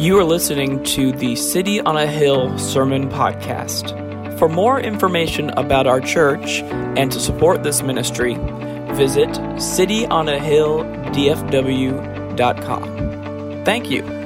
You are listening to the City on a Hill Sermon Podcast. For more information about our church and to support this ministry, visit cityonahilldfw.com. Thank you.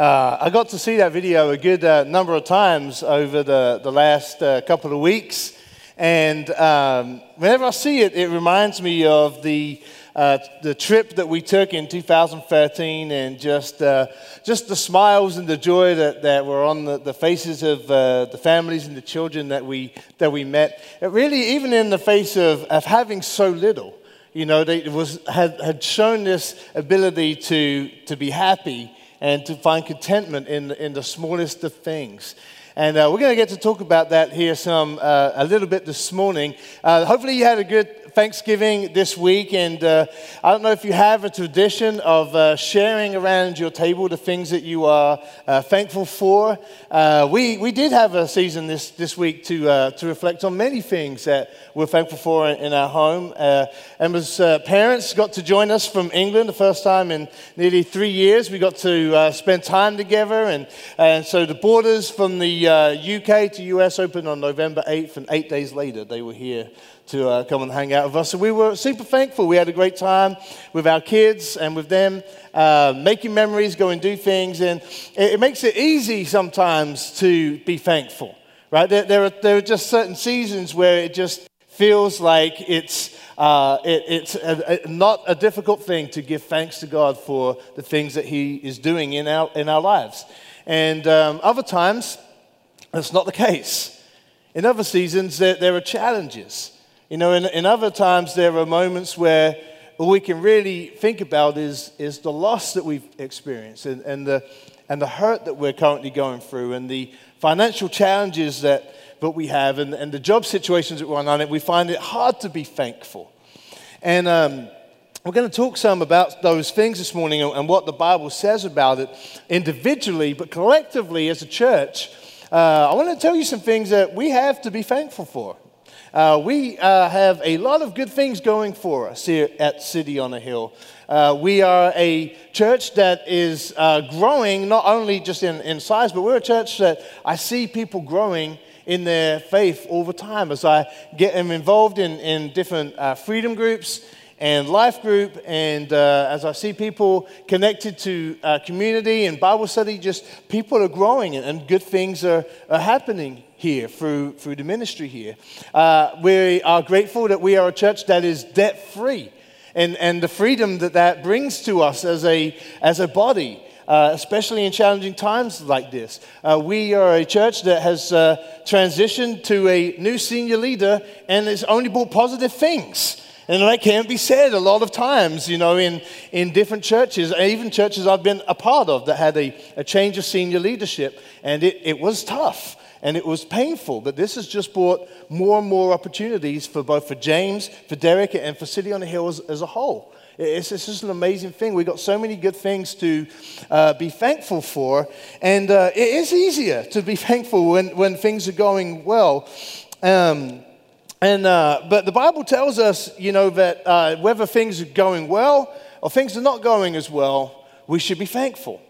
Uh, I got to see that video a good uh, number of times over the, the last uh, couple of weeks. And um, whenever I see it, it reminds me of the, uh, the trip that we took in 2013 and just, uh, just the smiles and the joy that, that were on the, the faces of uh, the families and the children that we, that we met. It really, even in the face of, of having so little, you know, they was, had, had shown this ability to, to be happy and to find contentment in, in the smallest of things. And uh, we're going to get to talk about that here some uh, a little bit this morning. Uh, hopefully, you had a good Thanksgiving this week, and uh, I don't know if you have a tradition of uh, sharing around your table the things that you are uh, thankful for. Uh, we, we did have a season this, this week to, uh, to reflect on many things that we're thankful for in, in our home. Uh, Emma's parents got to join us from England the first time in nearly three years. We got to spend time together, and, and so the borders from the UK to US opened on November 8th, and eight days later they were here to uh, come and hang out with us. So we were super thankful. We had a great time with our kids and with them, uh, making memories, go and do things. And it, it, makes it easy sometimes to be thankful, right? There, there, are, there are just certain seasons where it just feels like it's, uh, it, it's a, a, not a difficult thing to give thanks to God for the things that He is doing in our, in our lives. And um, other times, that's not the case. In other seasons, there, there are challenges. You know, in, in other times, there are moments where all we can really think about is, is the loss that we've experienced and, and, the, and the hurt that we're currently going through and the financial challenges that, that we have and, and the job situations that we're on. It, we find it hard to be thankful. And um, we're going to talk some about those things this morning and, and what the Bible says about it individually, but collectively as a church. Uh, I want to tell you some things that we have to be thankful for. Uh, we uh, have a lot of good things going for us here at City on a Hill. Uh, we are a church that is uh, growing, not only just in, in size, but we're a church that I see people growing in their faith all the time as I get them involved in, in different uh, freedom groups and life group. And uh, as I see people connected to uh, community and Bible study, just people are growing and, good things are, are happening here through, through the ministry here. Uh, we are grateful that we are a church that is debt free and, and the freedom that that brings to us as a, as a body. Uh, especially in challenging times like this. Uh, we are a church that has uh, transitioned to a new senior leader and has only brought positive things. And that can't be said a lot of times, you know, in, in different churches, even churches I've been a part of that had a, a change of senior leadership. And it, it was tough and it was painful. But this has just brought more and more opportunities for both for James, for Derek, and for City on the Hill as, as a whole. It's, it's, just an amazing thing. We've got so many good things to uh, be thankful for. And uh, it is easier to be thankful when, when things are going well. Um, and, uh, but the Bible tells us, you know, that uh, whether things are going well or things are not going as well, we should be thankful.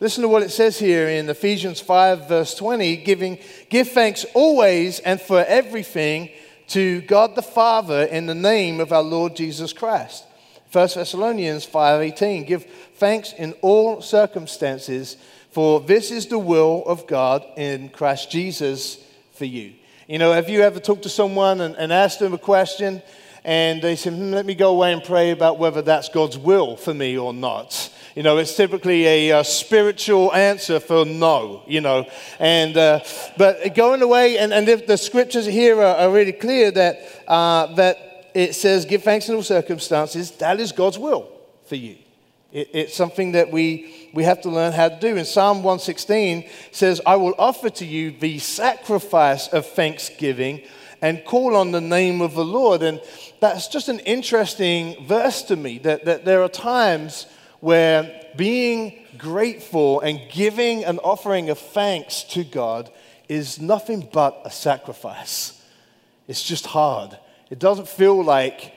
Listen to what it says here in Ephesians 5, verse 20 giving, Give thanks always and for everything to God the Father in the name of our Lord Jesus Christ. 1 Thessalonians 5:18 Give thanks in all circumstances for this is the will of God in Christ Jesus for you. You know, have you ever talked to someone and, and asked them a question and they said, hmm, let me go away and pray about whether that's God's will for me or not? You know, it's typically a, a spiritual answer for no, you know. And, uh, but going away, and, and the scriptures here are, are really clear that, uh, that it says, give thanks in all circumstances. That is God's will for you. It, it's something that we, we have to learn how to do. And Psalm 116 says, I will offer to you the sacrifice of thanksgiving and call on the name of the Lord. And that's just an interesting verse to me that, that there are times where being grateful and giving an offering of thanks to God is nothing but a sacrifice. It's just hard. It doesn't feel like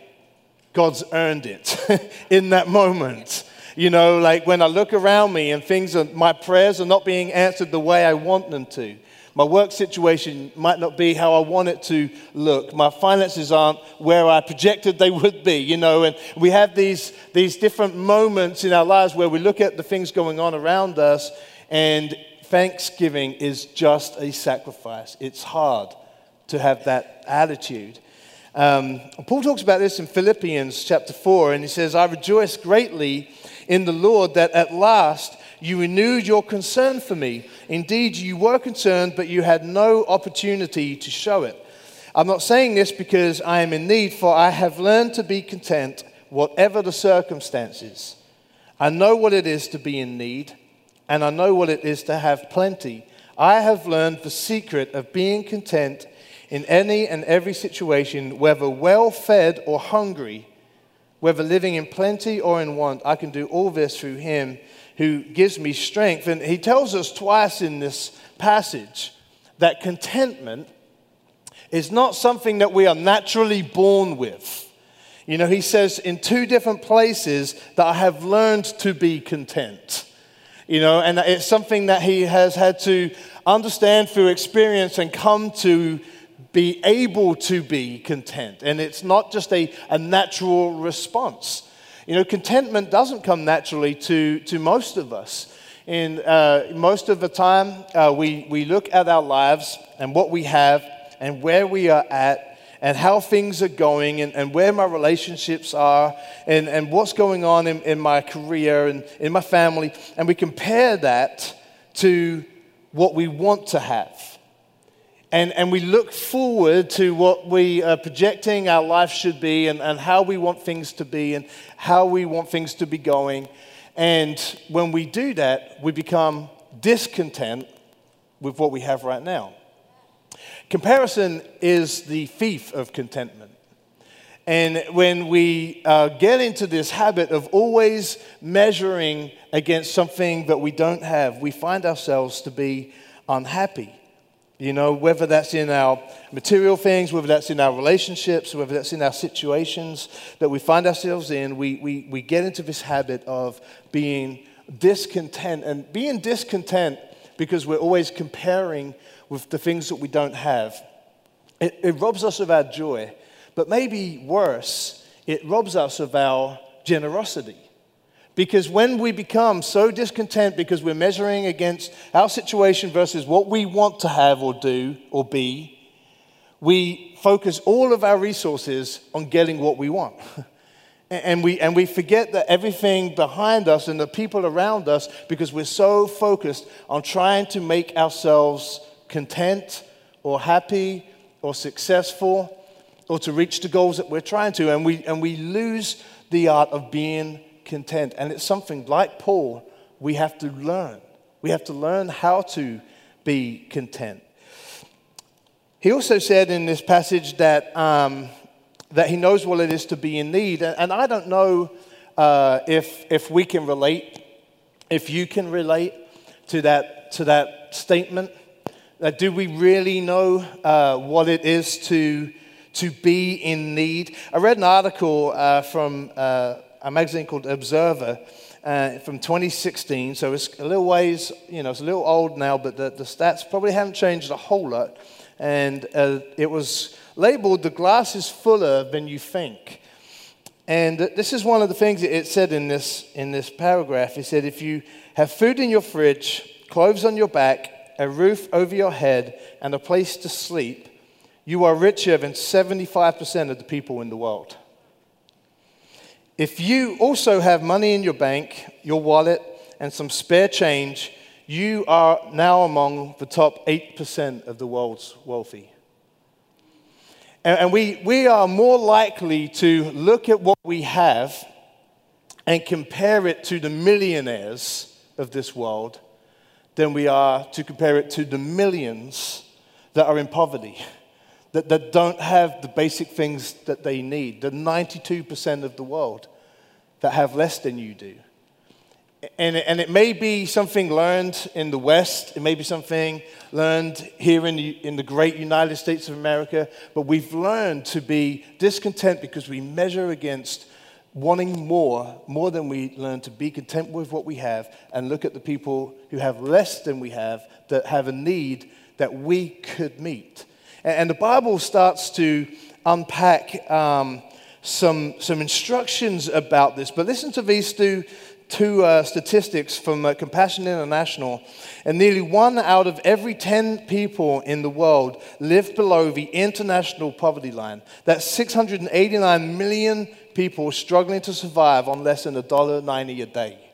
God's earned it in that moment. You know, like when I look around me and things are, my prayers are not being answered the way I want them to. My work situation might not be how I want it to look. My finances aren't where I projected they would be, you know. And we have these, these different moments in our lives where we look at the things going on around us, and thanksgiving is just a sacrifice. It's hard to have that attitude. Um, Paul talks about this in Philippians chapter 4, and he says, I rejoice greatly in the Lord that at last you renewed your concern for me. Indeed, you were concerned, but you had no opportunity to show it. I'm not saying this because I am in need, for I have learned to be content, whatever the circumstances. I know what it is to be in need, and I know what it is to have plenty. I have learned the secret of being content in any and every situation, whether well fed or hungry, whether living in plenty or in want. I can do all this through him who gives me strength. And he tells us twice in this passage that contentment is not something that we are naturally born with. You know, he says in two different places that I have learned to be content. You know, and it's something that he has had to understand through experience and come to be able to be content. And it's not just a, a natural response. You know, contentment doesn't come naturally to, to most of us. In uh, most of the time, uh, we, we look at our lives and what we have and where we are at and how things are going and, and where my relationships are and, and what's going on in, in my career and in my family. And we compare that to what we want to have. And, and we look forward to what we are projecting our life should be and, and how we want things to be and how we want things to be going. And when we do that, we become discontent with what we have right now. Comparison is the thief of contentment. And when we uh, get into this habit of always measuring against something that we don't have, we find ourselves to be unhappy. You know, whether that's in our material things, whether that's in our relationships, whether that's in our situations that we find ourselves in, we, we, we get into this habit of being discontent. And being discontent because we're always comparing with the things that we don't have, it, it robs us of our joy. But maybe worse, it robs us of our generosity. Because when we become so discontent because we're measuring against our situation versus what we want to have or do or be, we focus all of our resources on getting what we want. and, we, and we forget that everything behind us and the people around us because we're so focused on trying to make ourselves content or happy or successful or to reach the goals that we're trying to. And we, and we lose the art of being content. And it's something like Paul we have to learn. We have to learn how to be content. He also said in this passage that, um, that he knows what it is to be in need. And I don't know uh, if, if we can relate, if you can relate to that, to that statement. That do we really know uh, what it is to, to be in need? I read an article uh, from uh, a magazine called Observer uh, from 2016. So it's a little ways, you know, it's a little old now, but the, the stats probably haven't changed a whole lot. And uh, it was labeled, The Glass is Fuller Than You Think. And this is one of the things it said in this, in this paragraph. It said, If you have food in your fridge, clothes on your back, a roof over your head, and a place to sleep, you are richer than 75% of the people in the world. If you also have money in your bank, your wallet, and some spare change, you are now among the top 8% of the world's wealthy. And, we, we are more likely to look at what we have and compare it to the millionaires of this world than we are to compare it to the millions that are in poverty that, that don't have the basic things that they need, the 92% of the world that have less than you do. And, and it may be something learned in the West, it may be something learned here in the, in the great United States of America, but we've learned to be discontent because we measure against wanting more, more than we learn to be content with what we have and look at the people who have less than we have that have a need that we could meet. And, the Bible starts to unpack um, some, some instructions about this, but listen to these two two uh, statistics from uh, Compassion International, and nearly one out of every 10 people in the world live below the international poverty line. That's 689 million people struggling to survive on less than $1.90 a day.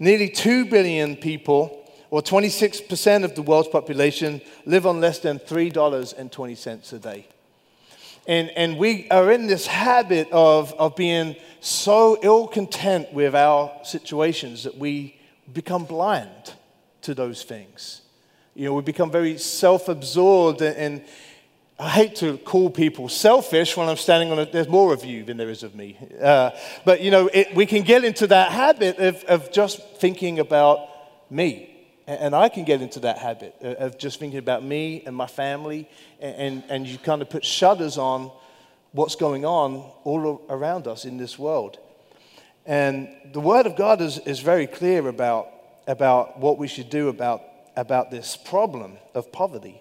Nearly 2 billion people, or 26% of the world's population, live on less than $3.20 a day. And, and we are in this habit of, of being so ill content with our situations that we become blind to those things. You know, we become very self absorbed, and, and, I hate to call people selfish when I'm standing on a, there's more of you than there is of me. Uh, but, you know, it, we can get into that habit of, of just thinking about me. And I can get into that habit of just thinking about me and my family, and, and you kind of put shutters on what's going on all around us in this world. And the Word of God is, is very clear about, about what we should do about, about this problem of poverty.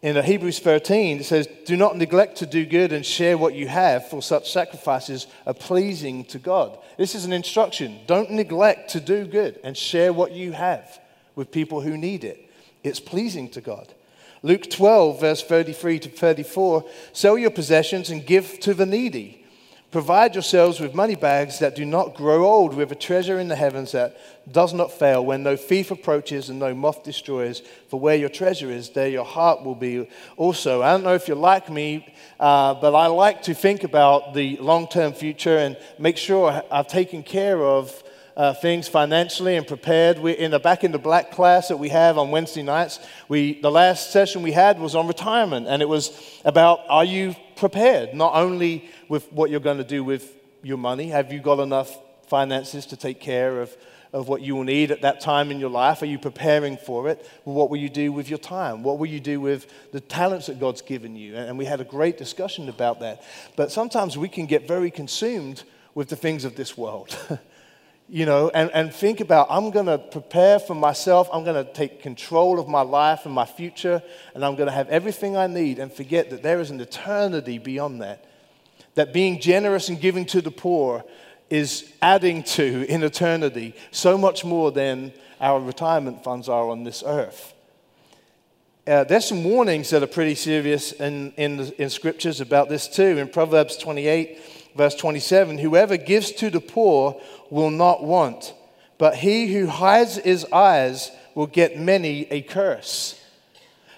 In Hebrews 13, it says, Do not neglect to do good and share what you have, for such sacrifices are pleasing to God. This is an instruction. Don't neglect to do good and share what you have with people who need it. It's pleasing to God. Luke 12, verse 33 to 34 Sell your possessions and give to the needy. Provide yourselves with money bags that do not grow old, with a treasure in the heavens that does not fail, when no thief approaches and no moth destroys. For where your treasure is, there your heart will be also. I don't know if you're like me, uh, but I like to think about the long term future and make sure I've taken care of uh, things financially and prepared. We're in the back in the black class that we have on Wednesday nights. We, the last session we had was on retirement, and it was about are you prepared? Not only with what you're going to do with your money, have you got enough finances to take care of, of what you will need at that time in your life? Are you preparing for it? What will you do with your time? What will you do with the talents that God's given you? And we had a great discussion about that. But sometimes we can get very consumed with the things of this world. you know, and, and think about I'm going to prepare for myself. I'm going to take control of my life and my future, and I'm going to have everything I need and forget that there is an eternity beyond that. That being generous and giving to the poor is adding to in eternity so much more than our retirement funds are on this earth. Uh, there's some warnings that are pretty serious in, in, in scriptures about this too. In Proverbs 28, verse 27, whoever gives to the poor will not want, but he who hides his eyes will get many a curse.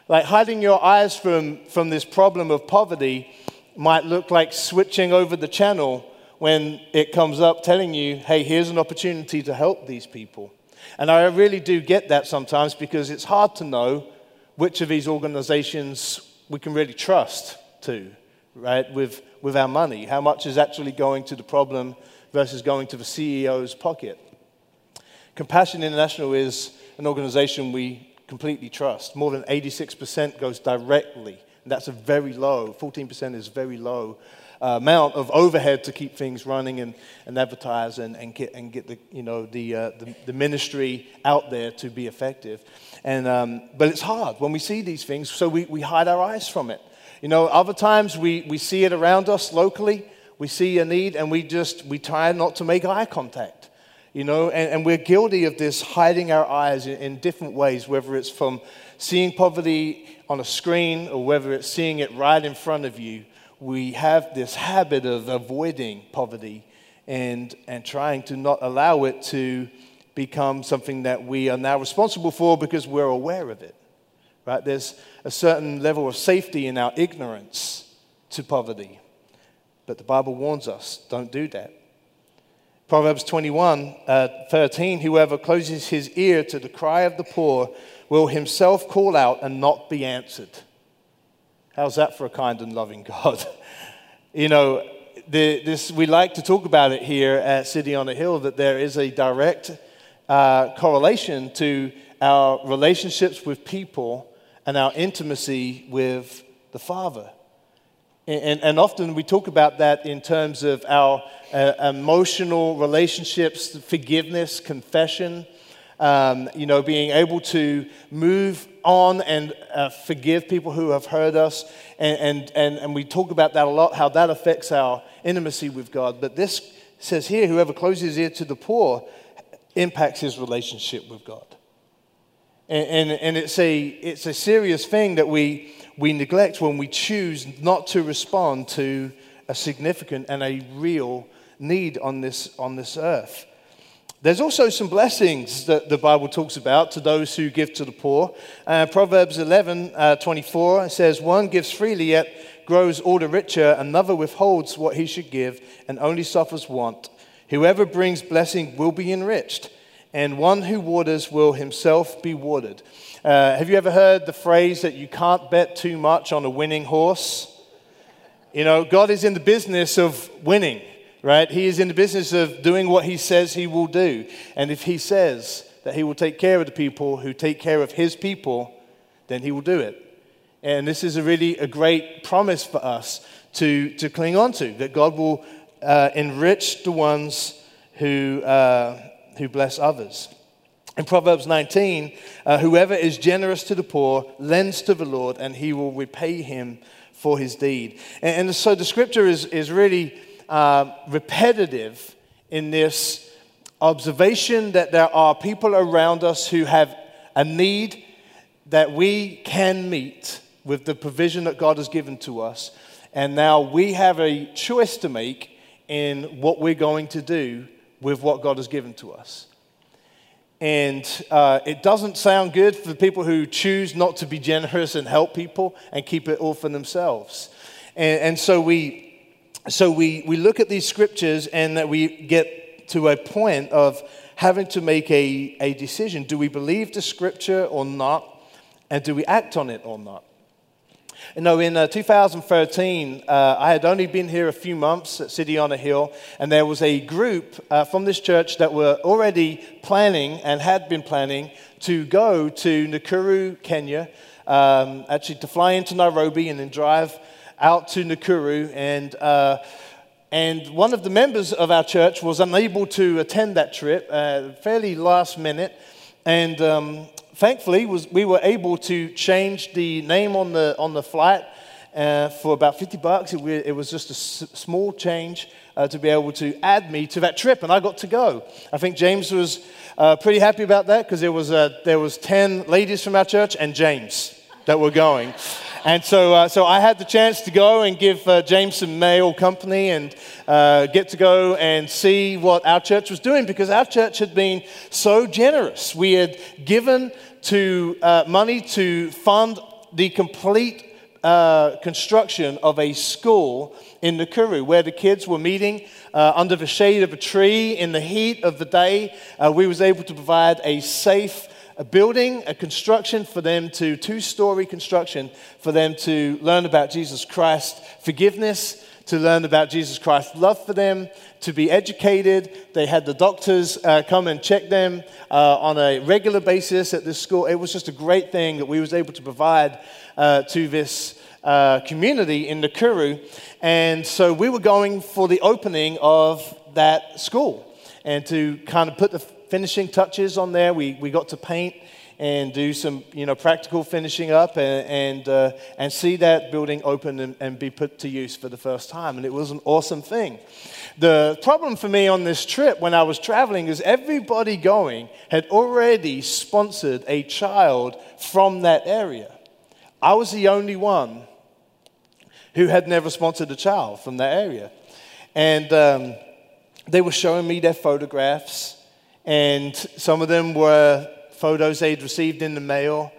Like hiding your eyes from, from this problem of poverty might look like switching over the channel when it comes up telling you, hey, here's an opportunity to help these people. And I really do get that sometimes because it's hard to know which of these organizations we can really trust to, right, with, with our money. How much is actually going to the problem versus going to the CEO's pocket. Compassion International is an organization we completely trust. More than 86% goes directly. And that's a very low, 14% is very low uh, amount of overhead to keep things running and, and advertise and, and, get, and get the, you know, the, uh, the, the, ministry out there to be effective. And, um, but it's hard when we see these things, so we, we hide our eyes from it. You know, other times we, we see it around us locally we see a need and we just, we try not to make eye contact. You know, and, and we're guilty of this hiding our eyes in, in different ways, whether it's from seeing poverty on a screen or whether it's seeing it right in front of you. We have this habit of avoiding poverty and, and trying to not allow it to become something that we are now responsible for because we're aware of it. Right? There's a certain level of safety in our ignorance to poverty. But the Bible warns us don't do that. Proverbs 21 uh, 13 Whoever closes his ear to the cry of the poor will himself call out and not be answered. How's that for a kind and loving God? you know, the, this, we like to talk about it here at City on a Hill that there is a direct uh, correlation to our relationships with people and our intimacy with the Father. And, and often we talk about that in terms of our uh, emotional relationships, forgiveness, confession, um, you know, being able to move on and uh, forgive people who have hurt us. And, and, and, and we talk about that a lot, how that affects our intimacy with God. But this says here whoever closes his ear to the poor impacts his relationship with God. And, and, and it's, a, it's a serious thing that we, we neglect when we choose not to respond to a significant and a real need on this, on this earth. There's also some blessings that the Bible talks about to those who give to the poor. Uh, Proverbs 11 uh, 24 says, One gives freely, yet grows all the richer, another withholds what he should give and only suffers want. Whoever brings blessing will be enriched, and one who waters will himself be watered. Uh, have you ever heard the phrase that you can't bet too much on a winning horse? You know, God is in the business of winning right? He is in the business of doing what he says he will do. And if he says that he will take care of the people who take care of his people, then he will do it. And this is a really a great promise for us to, to cling on to, that God will uh, enrich the ones who, uh, who bless others. In Proverbs 19, uh, whoever is generous to the poor lends to the Lord, and he will repay him for his deed. And, and so the scripture is, is really uh, repetitive in this observation that there are people around us who have a need that we can meet with the provision that God has given to us. And now we have a choice to make in what we're going to do with what God has given to us. And uh, it doesn't sound good for people who choose not to be generous and help people and keep it all for themselves. And, and so we so we, we look at these scriptures and that we get to a point of having to make a, a decision. Do we believe the scripture or not? And do we act on it or not? You know, in uh, 2013, uh, I had only been here a few months at City on a Hill, and there was a group uh, from this church that were already planning and had been planning to go to Nakuru, Kenya, um, actually to fly into Nairobi and then drive out to Nakuru, and, uh, and one of the members of our church was unable to attend that trip, uh, fairly last minute. And um, thankfully, was, we were able to change the name on the, on the flight uh, for about 50 bucks. It, it was just a s- small change uh, to be able to add me to that trip, and I got to go. I think James was uh, pretty happy about that because there, was, uh, there was 10 ladies from our church and James that were going. And so, uh, so I had the chance to go and give uh, James some male company and get to go and see what our church was doing because our church had been so generous. We had given to uh, money to fund the complete uh, construction of a school in Nakuru where the kids were meeting uh, under the shade of a tree in the heat of the day. Uh, we was able to provide a safe a building, a construction for them to, two story construction for them to learn about Jesus Christ, forgiveness, to learn about Jesus Christ's love for them, to be educated. They had the doctors uh, come and check them uh, on a regular basis at this school. It was just a great thing that we was able to provide uh, to this uh, community in Nakuru. And so we were going for the opening of that school and to kind of put the finishing touches on there. We, we got to paint and do some you know, practical finishing up and, and, uh, and see that building open and, and be put to use for the first time. And it was an awesome thing. The problem for me on this trip when I was traveling is everybody going had already sponsored a child from that area. I was the only one who had never sponsored a child from that area. And um, they were showing me their photographs and some of them were photos they'd received in the mail,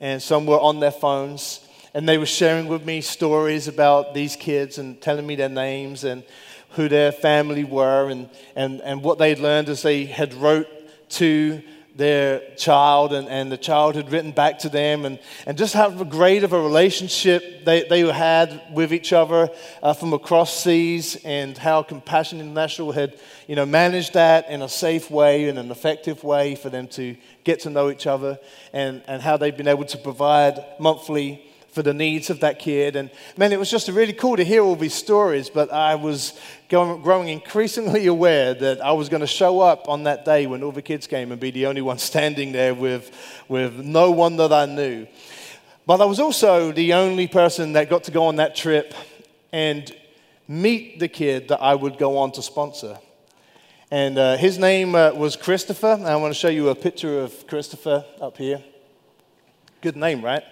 and some were on their phones. And they were sharing with me stories about these kids and telling me their names and who their family were and, and, and what they'd learned as they had wrote to their child, and, and the child had written back to them, and, and just how great of a relationship they, they had with each other uh, from across seas, and how Compassion International had you know, managed that in a safe way, in an effective way for them to get to know each other, and, and how they've been able to provide monthly for the needs of that kid. And man, it was just really cool to hear all these stories, but I was growing increasingly aware that I was going to show up on that day when all the kids came and be the only one standing there with, with no one that I knew. But I was also the only person that got to go on that trip and meet the kid that I would go on to sponsor. And uh, his name uh, was Christopher. I want to show you a picture of Christopher up here. Good name, right?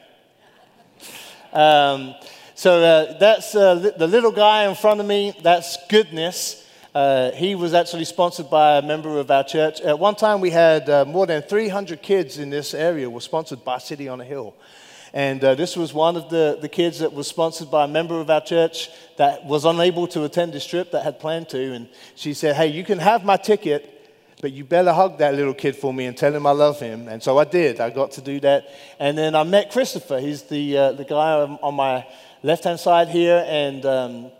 Um, so uh, that's uh, the little guy in front of me. That's goodness. Uh, he was actually sponsored by a member of our church. At one time, we had uh, more than 300 kids in this area were sponsored by City on a Hill. And uh, this was one of the, the kids that was sponsored by a member of our church that was unable to attend this trip that had planned to. And she said, Hey, you can have my ticket, but you better hug that little kid for me and tell him I love him. And so I did. I got to do that. And then I met Christopher. He's the, uh, the guy on my left hand side here. And, um,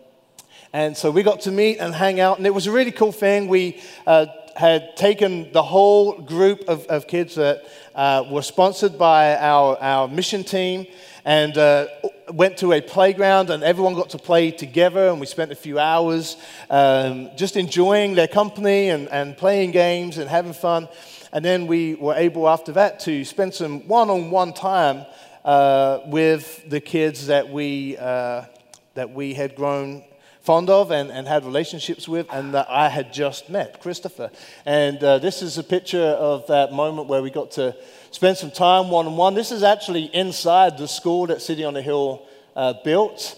and so we got to meet and hang out. And it was a really cool thing. We uh, had taken the whole group of, of kids that uh, were sponsored by our, our mission team and uh, went to a playground and everyone got to play together and we spent a few hours um, just enjoying their company and, and playing games and having fun and then we were able after that to spend some one-on-one time uh, with the kids that we, uh, that we had grown fond of and, and had relationships with, and that I had just met, Christopher. And uh, this is a picture of that moment where we got to spend some time one on one. This is actually inside the school that City on the Hill uh, built.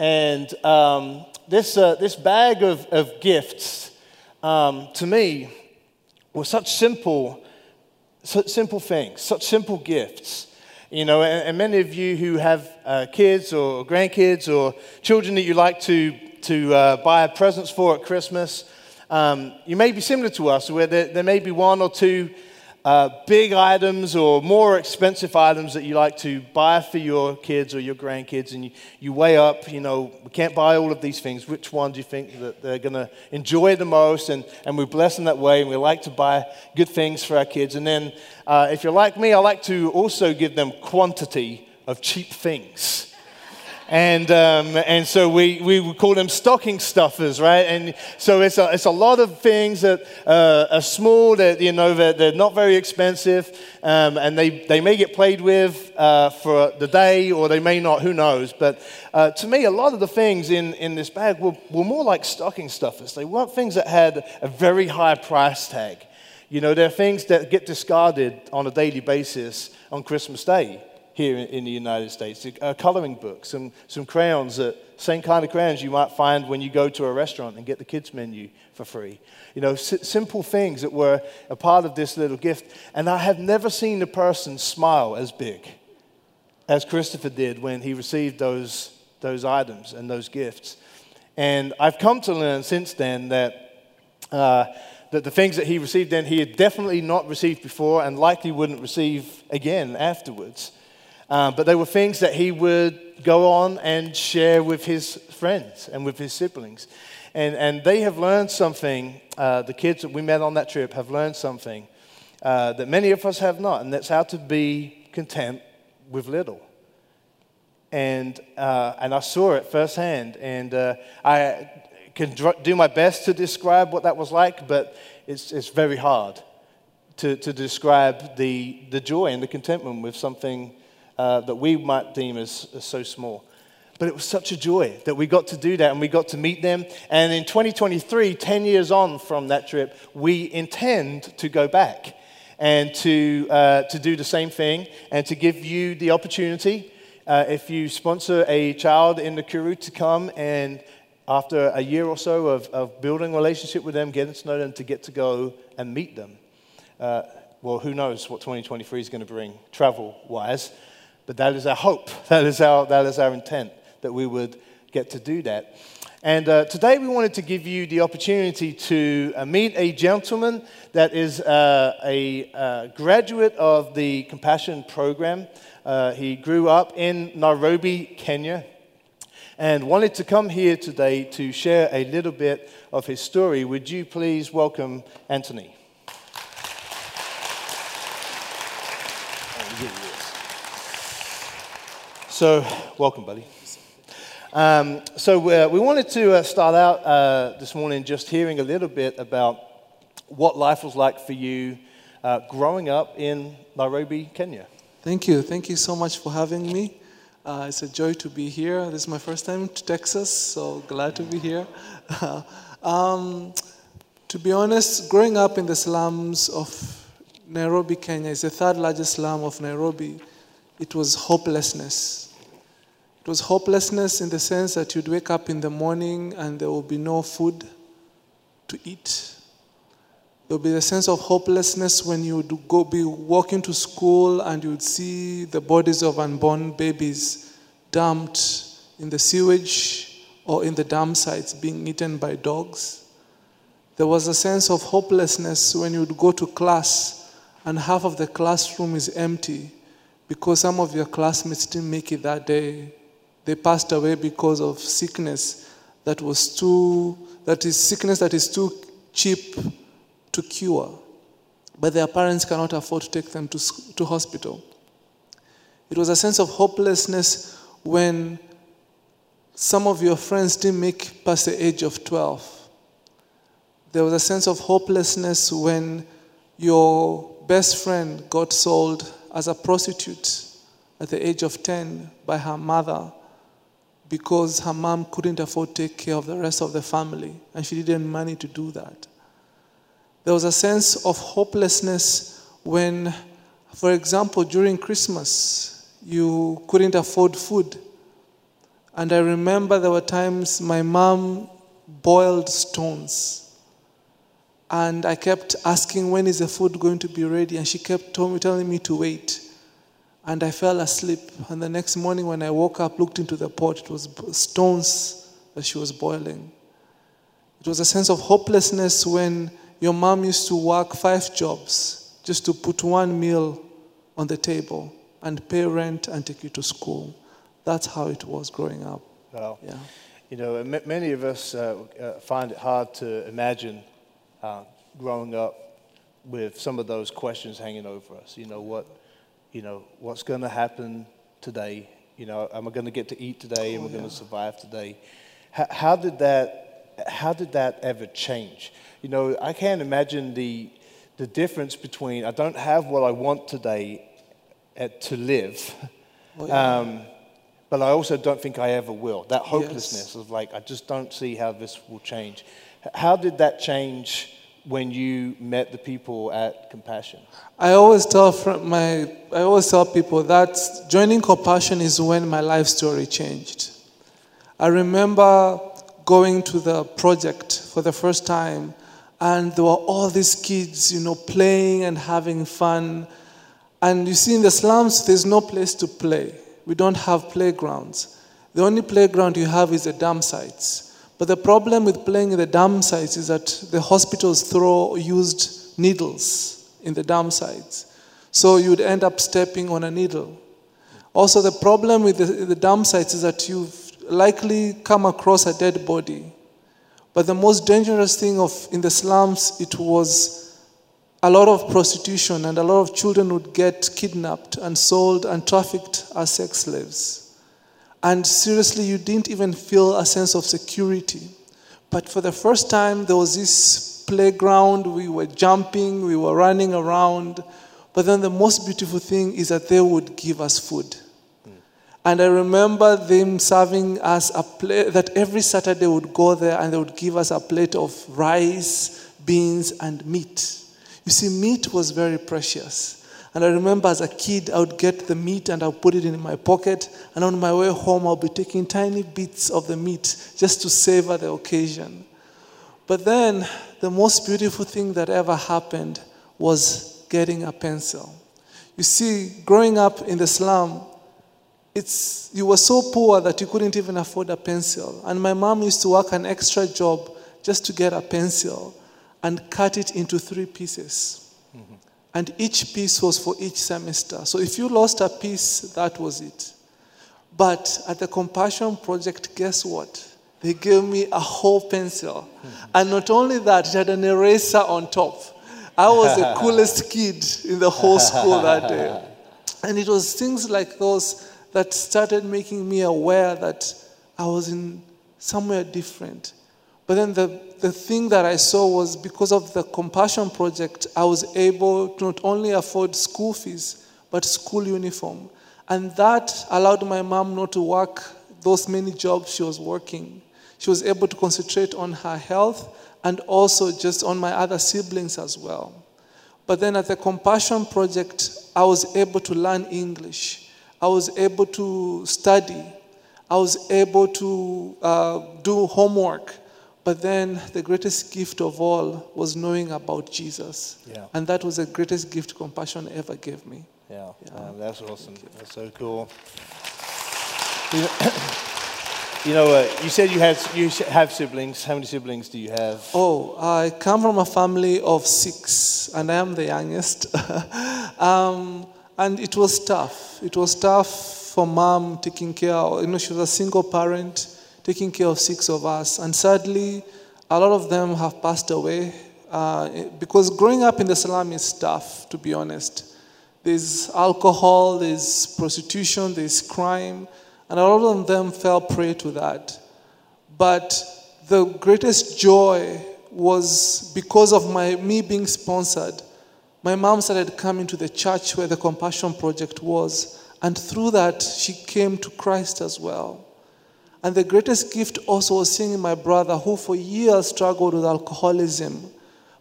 And um, this, uh, this bag of, of gifts, um, to me, were such simple, such simple things, such simple gifts. You know, and, and many of you who have uh, kids or grandkids or children that you like to to uh, buy presents for at Christmas. Um, you may be similar to us, where there, there may be one or two uh, big items or more expensive items that you like to buy for your kids or your grandkids, and you, you weigh up, you know, we can't buy all of these things. Which one do you think that they're going to enjoy the most? And, and we bless them that way, and we like to buy good things for our kids. And then, uh, if you're like me, I like to also give them quantity of cheap things. And, um, and so we, we would call them stocking stuffers, right? And so it's a, it's a lot of things that uh, are small, that, you know, that they're not very expensive, um, and they, they may get played with uh, for the day, or they may not, who knows. But uh, to me, a lot of the things in, in this bag were, were more like stocking stuffers. They weren't things that had a very high price tag. You know, they're things that get discarded on a daily basis on Christmas Day here in the United States. A coloring book, some, some crayons, that, same kind of crayons you might find when you go to a restaurant and get the kids' menu for free. You know, s- simple things that were a part of this little gift. And I have never seen a person smile as big as Christopher did when he received those, those items and those gifts. And I've come to learn since then that, uh, that the things that he received then, he had definitely not received before and likely wouldn't receive again afterwards. Um, but they were things that he would go on and share with his friends and with his siblings. And, and they have learned something, uh, the kids that we met on that trip have learned something uh, that many of us have not, and that's how to be content with little. And, uh, and I saw it firsthand, and uh, I can do my best to describe what that was like, but it's, it's very hard to, to describe the, the joy and the contentment with something uh, that we might deem as, as so small. But it was such a joy that we got to do that and we got to meet them. And in 2023, 10 years on from that trip, we intend to go back and to, uh, to do the same thing and to give you the opportunity, uh, if you sponsor a child in Nakuru, to come and after a year or so of, of building a relationship with them, getting to know them, to get to go and meet them. Uh, well, who knows what 2023 is going to bring travel wise. But that is our hope. That is our, that is our intent, that we would get to do that. And uh, today we wanted to give you the opportunity to uh, meet a gentleman that is uh, a uh, graduate of the Compassion Program. Uh, he grew up in Nairobi, Kenya, and wanted to come here today to share a little bit of his story. Would you please welcome Anthony? So, welcome, buddy. Um, so, uh, we wanted to uh, start out uh, this morning just hearing a little bit about what life was like for you uh, growing up in Nairobi, Kenya. Thank you. Thank you so much for having me. Uh, it's a joy to be here. This is my first time to Texas, so glad to be here. um, to be honest, growing up in the slums of Nairobi, Kenya, is the third largest slum of Nairobi. It was hopelessness it was hopelessness in the sense that you'd wake up in the morning and there would be no food to eat. There would be a sense of hopelessness when you would go be walking to school and you would see the bodies of unborn babies dumped in the sewage or in the dam sites being eaten by dogs. There was a sense of hopelessness when you would go to class and half of the classroom is empty because some of your classmates didn't make it that day they passed away because of sickness that was too, that is sickness that is too cheap to cure. But their parents cannot afford to take them to, to hospital. It was a sense of hopelessness when some of your friends didn't make past the age of 12. There was a sense of hopelessness when your best friend got sold as a prostitute at the age of 10 by her mother because her mom couldn't afford to take care of the rest of the family and she didn't money to do that. There was a sense of hopelessness when, for example, during Christmas, you couldn't afford food. And I remember there were times my mom boiled stones. And I kept asking, when is the food going to be ready? And she kept telling me to wait and I fell asleep. And the next morning, when I woke up, looked into the pot, it was stones that she was boiling. It was a sense of hopelessness when your mom used to work five jobs just to put one meal on the table and pay rent and take you to school. That's how it was growing up. Well, yeah. You know, many of us uh, uh, find it hard to imagine uh, growing up with some of those questions hanging over us. You know, what, you know, what's going to happen today? You know, am I going to get to eat today? Am oh, I going to survive today? How, how, did that, how did that ever change? You know, I can't imagine the, the difference between I don't have what I want today at, to live, oh, yeah. um, but I also don't think I ever will. That hopelessness yes. of like, I just don't see how this will change. How did that change when you met the people at Compassion? I always tell my I always tell people that joining Compassion is when my life story changed. I remember going to the project for the first time and there were all these kids, you know, playing and having fun. And you see in the slums there's no place to play. We don't have playgrounds. The only playground you have is the dam sites. But the problem with playing in the dam sites is that the hospitals throw used needles in the dam sites. So you would end up stepping on a needle. Also, the problem with the, the dam sites is that you've likely come across a dead body. But the most dangerous thing of in the slums, it was a lot of prostitution, and a lot of children would get kidnapped and sold and trafficked as sex slaves. And seriously, you didn't even feel a sense of security. But for the first time, there was this playground. We were jumping, we were running around. But then the most beautiful thing is that they would give us food. And I remember them serving us a plate that every Saturday would go there and they would give us a plate of rice, beans, and meat. You see, meat was very precious. And I remember as a kid, I would get the meat and I would put it in my pocket. And on my way home, I'll be taking tiny bits of the meat just to savor the occasion. But then, the most beautiful thing that ever happened was getting a pencil. You see, growing up in the slum, it's, you were so poor that you couldn't even afford a pencil. And my mom used to work an extra job just to get a pencil and cut it into three pieces. And each piece was for each semester. So if you lost a piece, that was it. But at the Compassion Project, guess what? They gave me a whole pencil. And not only that, it had an eraser on top. I was the coolest kid in the whole school that day. And it was things like those that started making me aware that I was in somewhere different. But then the, the thing that I saw was because of the Compassion Project, I was able to not only afford school fees, but school uniform. And that allowed my mom not to work those many jobs she was working. She was able to concentrate on her health and also just on my other siblings as well. But then at the Compassion Project, I was able to learn English. I was able to study. I was able to uh, do homework. But then the greatest gift of all was knowing about Jesus. Yeah. And that was the greatest gift compassion ever gave me. Yeah, Yeah. um, that's awesome. That's so cool. You know, you, know, uh, you said you had you have siblings. How many siblings do you have? Oh, I come from a family of six, and I am the youngest. um, and it was tough. It was tough for mom taking care. Of, you know, she was a single parent, taking care of six of us. And sadly, a lot of them have passed away uh, because growing up in the slum is tough, to be honest. There's alcohol, there's prostitution, there's crime, and a lot of them fell prey to that. But the greatest joy was because of my me being sponsored. My mom started coming to the church where the Compassion Project was, and through that she came to Christ as well. And the greatest gift also was seeing my brother, who for years struggled with alcoholism,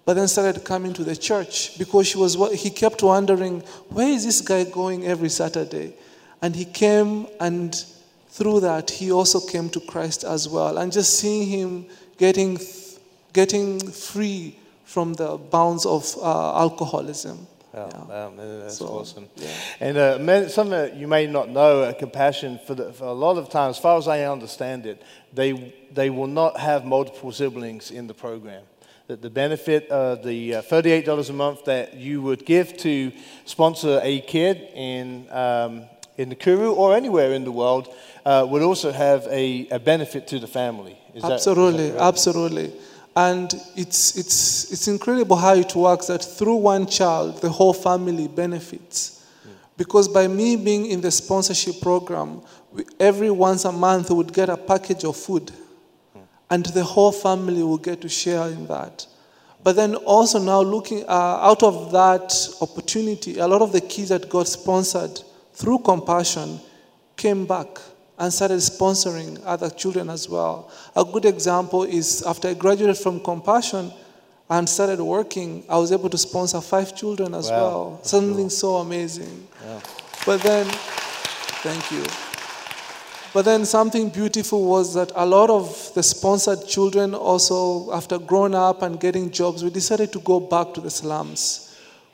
but then started coming to the church because she was, he kept wondering, where is this guy going every Saturday? And he came, and through that, he also came to Christ as well. And just seeing him getting, getting free from the bounds of uh, alcoholism. Yeah, Yeah. um, that's So, awesome. yeah. And uh, man, something that you may not know, uh, compassion for, the, for a lot of times, as far as I understand it, they they will not have multiple siblings in the program. That the benefit of the uh, thirty-eight dollars a month that you would give to sponsor a kid in um, in Nakuru or anywhere in the world uh, would also have a, a benefit to the family. Is that- is that absolutely, correct? absolutely. And it's, it's, it's incredible how it works that through one child, the whole family benefits. Because by me being in the sponsorship program, we, every once a month we would get a package of food, and the whole family will get to share in that. But then also now looking uh, out of that opportunity, a lot of the kids that got sponsored through compassion came back and started sponsoring other children as well. A good example is after I graduated from compassion and started working, I was able to sponsor five children as Wow, well. Something so amazing. But then, thank you. But then something beautiful was that a lot of the sponsored children also, after growing up and getting jobs, we decided to go back to the slums.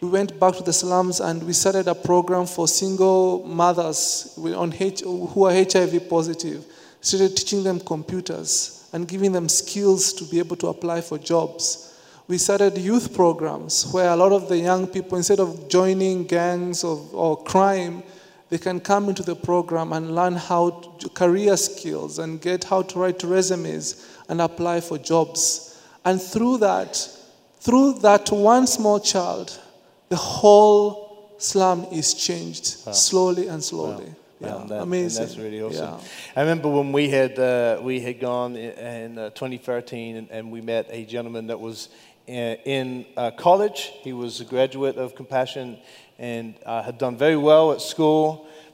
We went back to the slums and we started a program for single mothers on H, who are HIV positive. Started teaching them computers and giving them skills to be able to apply for jobs. We started youth programs where a lot of the young people, instead of joining gangs of, or crime, they can come into the program and learn how to, career skills and get how to write resumes and apply for jobs. And through that, through that one small child, the whole slum is changed slowly and slowly. Yeah, Um, that- and amazing. that's really awesome. Yeah. I remember when we had uh, we had gone in, in uh, 2013, and, and we met a gentleman that was in, in uh, college. He was a graduate of Compassion and uh, had done very well at school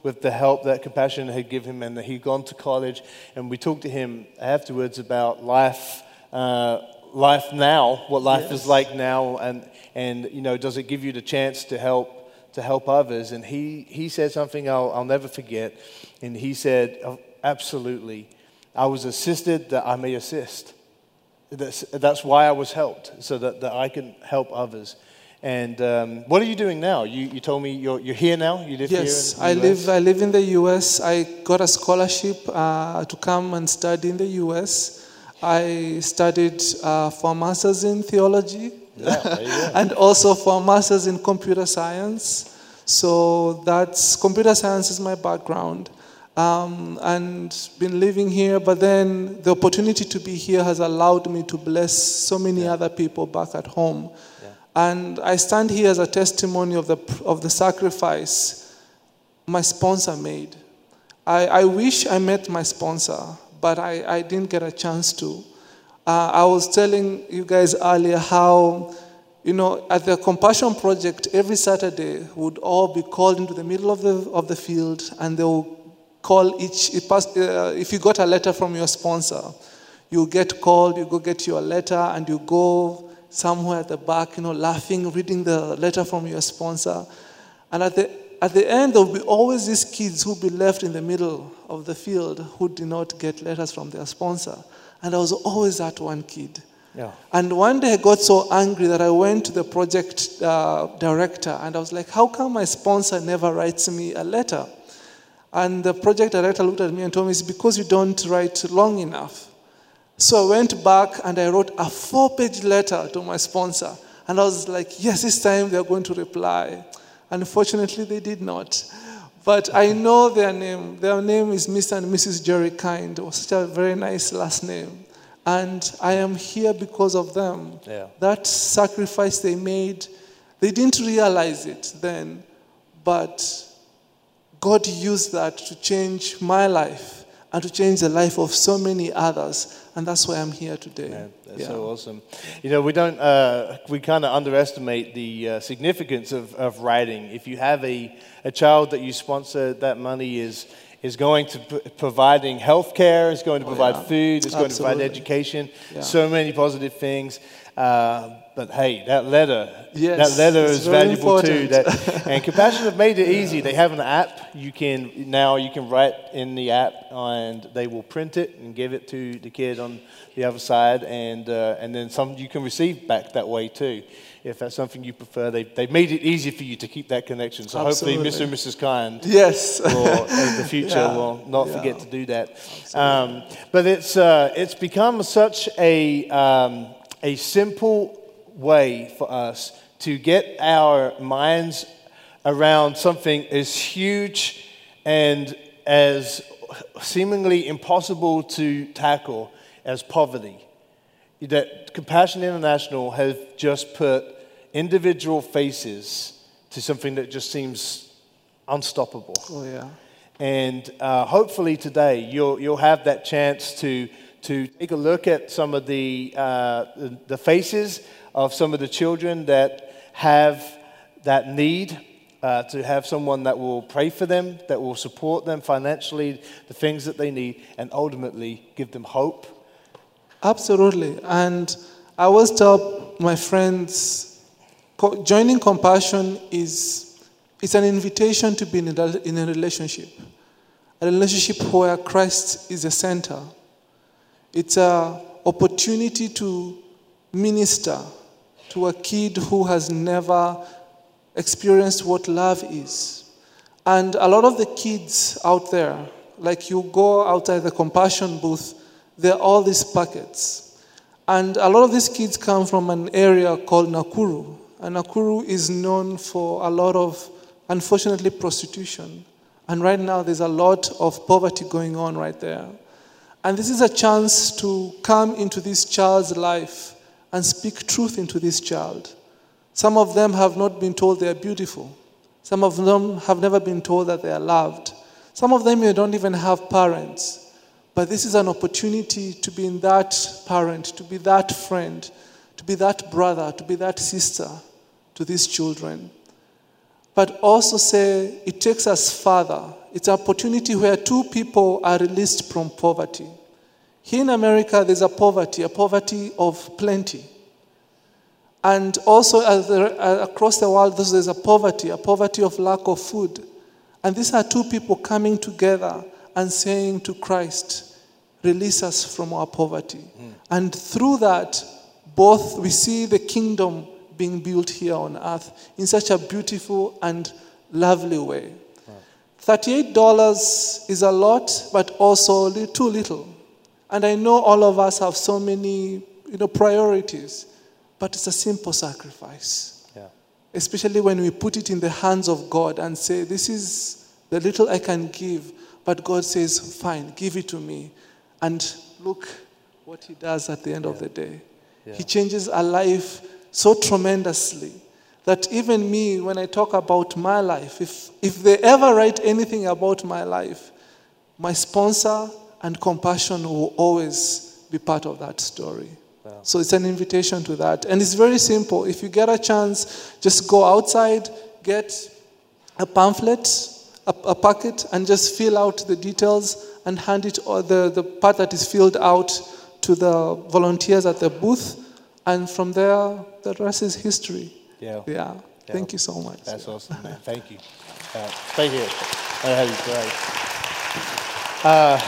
with the help that Compassion had given him, and he'd gone to college. And we talked to him afterwards about life. Uh, life now, what life is like now, and and you know, does it give you the chance to help to help others. And he, he said something I'll, I'll never forget. And he said, "Oh, Absolutely. I was assisted that I may assist. That's, that's why I was helped, so that, that I can help others. And um, what are you doing now? You, you told me you're, you're here now. You live Yes, here. I in the US? live. I live in the U.S. I got a scholarship uh, to come and study in the U.S. I studied uh, for a master's in theology, Yeah, there you go. and also for a master's in computer science. So that's computer science is my background, um, and been living here. But then the opportunity to be here has allowed me to bless so many other people back at home. And I stand here as a testimony of the, of the sacrifice my sponsor made. I, I wish I met my sponsor, but I, I didn't get a chance to. Uh, I was telling you guys earlier how, you know, at the Compassion Project, every Saturday would all be called into the middle of the, of the field and they will call each, if uh, if you got a letter from your sponsor, you get called, you go get your letter, and you go somewhere at the back, you know, laughing, reading the letter from your sponsor. And at the, at the end, there will be always these kids who will be left in the middle of the field who did not get letters from their sponsor. And I was always that one kid. Yeah. And one day I got so angry that I went to the project uh, director and I was like, How come my sponsor never writes me a letter? And the project director looked at me and told me, It's because you don't write long enough. So I went back and I wrote a four page letter to my sponsor. And I was like, Yes, this time they're going to reply. Unfortunately, they did not. But I know their name. Their name is Mr. and Mrs. Jerry Kind. It was such a very nice last name. And I am here because of them. Yeah. That sacrifice they made, they didn't realize it then, but God used that to change my life and to change the life of so many others. And that's why I'm here today. Man, that's Yeah. so awesome. You know, we don't, uh, we kind of underestimate the uh, significance of, of writing. If you have a, a child that you sponsor, that money is, is going to p- providing health care, it's going to provide yeah. food, it's going to provide education, Yeah. so many positive things. Uh, but hey, that letter, Yes, that letter is valuable too. That, and Compassion have made it easy. They have an app. You can now you can write in the app, and they will print it and give it to the kid on the other side, and uh, and then some you can receive back that way too. If that's something you prefer, they they've made it easy for you to keep that connection. So hopefully, Mr. And Mrs. Kind Yes. will, in the future Yeah. will not Yeah. forget to do that. Um, but it's, uh, it's become such a, um, a simple way for us to get our minds around something as huge and as seemingly impossible to tackle as poverty. That Compassion International has just put individual faces to something that just seems unstoppable. oh, yeah. And uh, hopefully today you'll, you'll have that chance to, to take a look at some of the, uh, the, faces of some of the children that have that need, uh, to have someone that will pray for them, that will support them financially, the things that they need, and ultimately give them hope. Absolutely. And I always tell my friends joining compassion is it's an invitation to be in a, in a relationship, a relationship where Christ is the center. It's an opportunity to minister to a kid who has never experienced what love is. And a lot of the kids out there, like you go outside the compassion booth, there are all these packets. And a lot of these kids come from an area called Nakuru. And Nakuru is known for a lot of, unfortunately, prostitution. And right now, there's a lot of poverty going on right there. And this is a chance to come into this child's life and speak truth into this child. Some of them have not been told they are beautiful. Some of them have never been told that they are loved. Some of them don't even have parents. But this is an opportunity to be in that parent, to be that friend, to be that brother, to be that sister to these children. But also say it takes us further. It's an opportunity where two people are released from poverty. Here in America, there's a poverty, a poverty of plenty. And also uh, across the world, there's a poverty, a poverty of lack of food. And these are two people coming together and saying to Christ, release us from our poverty. And through that, both we see the kingdom being built here on earth in such a beautiful and lovely way. $38 is a lot, but also too little. And I know all of us have so many you know, priorities, but it's a simple sacrifice. Yeah. Especially when we put it in the hands of God and say, This is the little I can give, but God says, Fine, give it to me. And look what He does at the end of the day. Yeah. He changes our life so tremendously that even me, when I talk about my life, if, if they ever write anything about my life, my sponsor and compassion will always be part of that story. So it's an invitation to that. And it's very simple. If you get a chance, just go outside, get a pamphlet, a, a packet, and just fill out the details and hand it, or the, the part that is filled out to the volunteers at the booth. And from there, the rest is history. Yeah. Yeah. Yeah. Thank you so much. That's awesome, man. Thank you. Uh, stay here. Be great. Uh,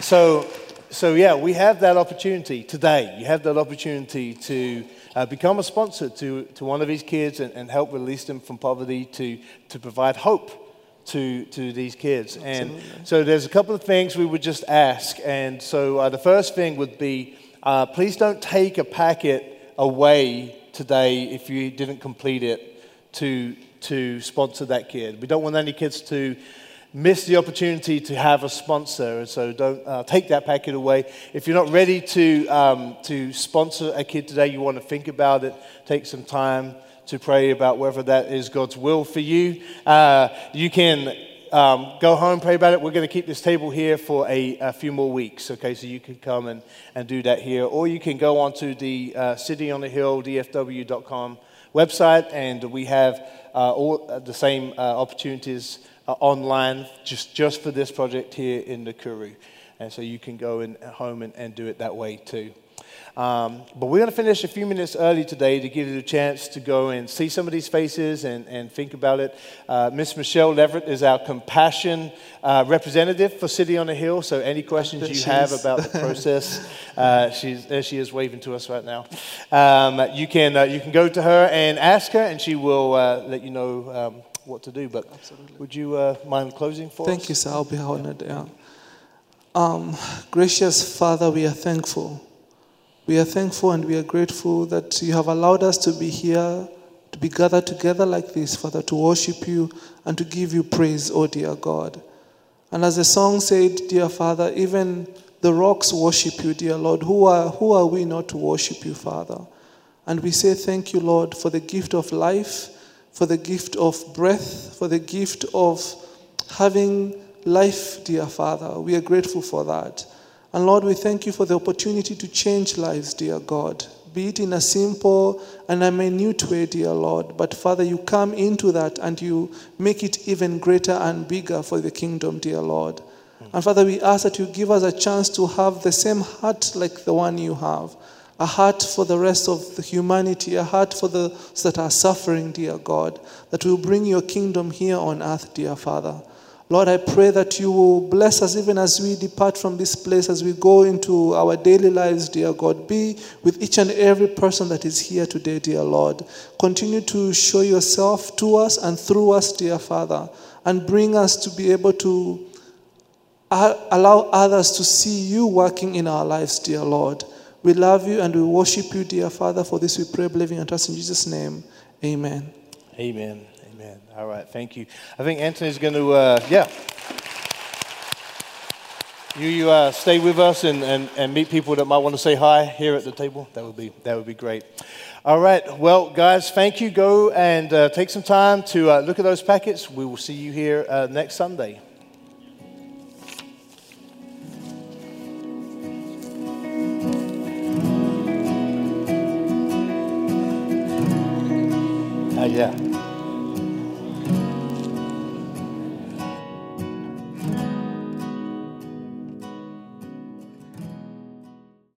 so, so yeah, we have that opportunity today. You have that opportunity to uh, become a sponsor to, to one of these kids and, and help release them from poverty to, to provide hope to, to these kids. And so there's a couple of things we would just ask. And so uh, the first thing would be uh, please don't take a packet away today if you didn't complete it to, to sponsor that kid. We don't want any kids to miss the opportunity to have a sponsor, and so don't uh, take that packet away. If you're not ready to, um, to sponsor a kid today, you want to think about it, take some time to pray about whether that is God's will for you. Uh, you can um, go home, pray about it. We're going to keep this table here for a, a, few more weeks, okay? So you can come and, and do that here. Or you can go onto the uh, City on the Hill, dfw.com website, and we have uh, all uh, the same uh, opportunities uh, online just, just for this project here in Nakuru. And so you can go in, home and, and do it that way too. Um, but we're going to finish a few minutes early today to give you a chance to go and see some of these faces and, and think about it. Uh, Miss Michelle Leverett is our compassion uh, representative for City on the Hill. So any questions you have about the process, uh, she's, there she is waving to us right now. Um, you, can, uh, you can go to her and ask her, and she will uh, let you know um, what to do. But Absolutely. would you uh, mind closing for Thank us? you, sir. I'll be honored. Yeah. Um, gracious Father, we are thankful. We are thankful and we are grateful that you have allowed us to be here, to be gathered together like this, Father, to worship you and to give you praise, oh dear God. And as the song said, dear Father, even the rocks worship you, dear Lord. Who are, who are we not to worship you, Father? And we say thank you, Lord, for the gift of life, for the gift of breath, for the gift of having life, dear Father. We are grateful for that. And Lord, we thank you for the opportunity to change lives, dear God, be it in a simple and a minute way, dear Lord. But Father, you come into that and you make it even greater and bigger for the kingdom, dear Lord. And Father, we ask that you give us a chance to have the same heart like the one you have a heart for the rest of the humanity, a heart for those that are suffering, dear God, that will bring your kingdom here on earth, dear Father. Lord, I pray that you will bless us even as we depart from this place, as we go into our daily lives, dear God. Be with each and every person that is here today, dear Lord. Continue to show yourself to us and through us, dear Father, and bring us to be able to uh, allow others to see you working in our lives, dear Lord. We love you and we worship you, dear Father. For this we pray, believing and trust in Jesus' name. Amen. Amen. All right. Thank you. I think Anthony's going to, uh, yeah. You, you uh, stay with us and, and, and meet people that might want to say hi here at the table. That would be, that would be great. All right. Well, guys, thank you. Go and uh, take some time to uh, look at those packets. We will see you here uh, next Sunday. Uh, yeah.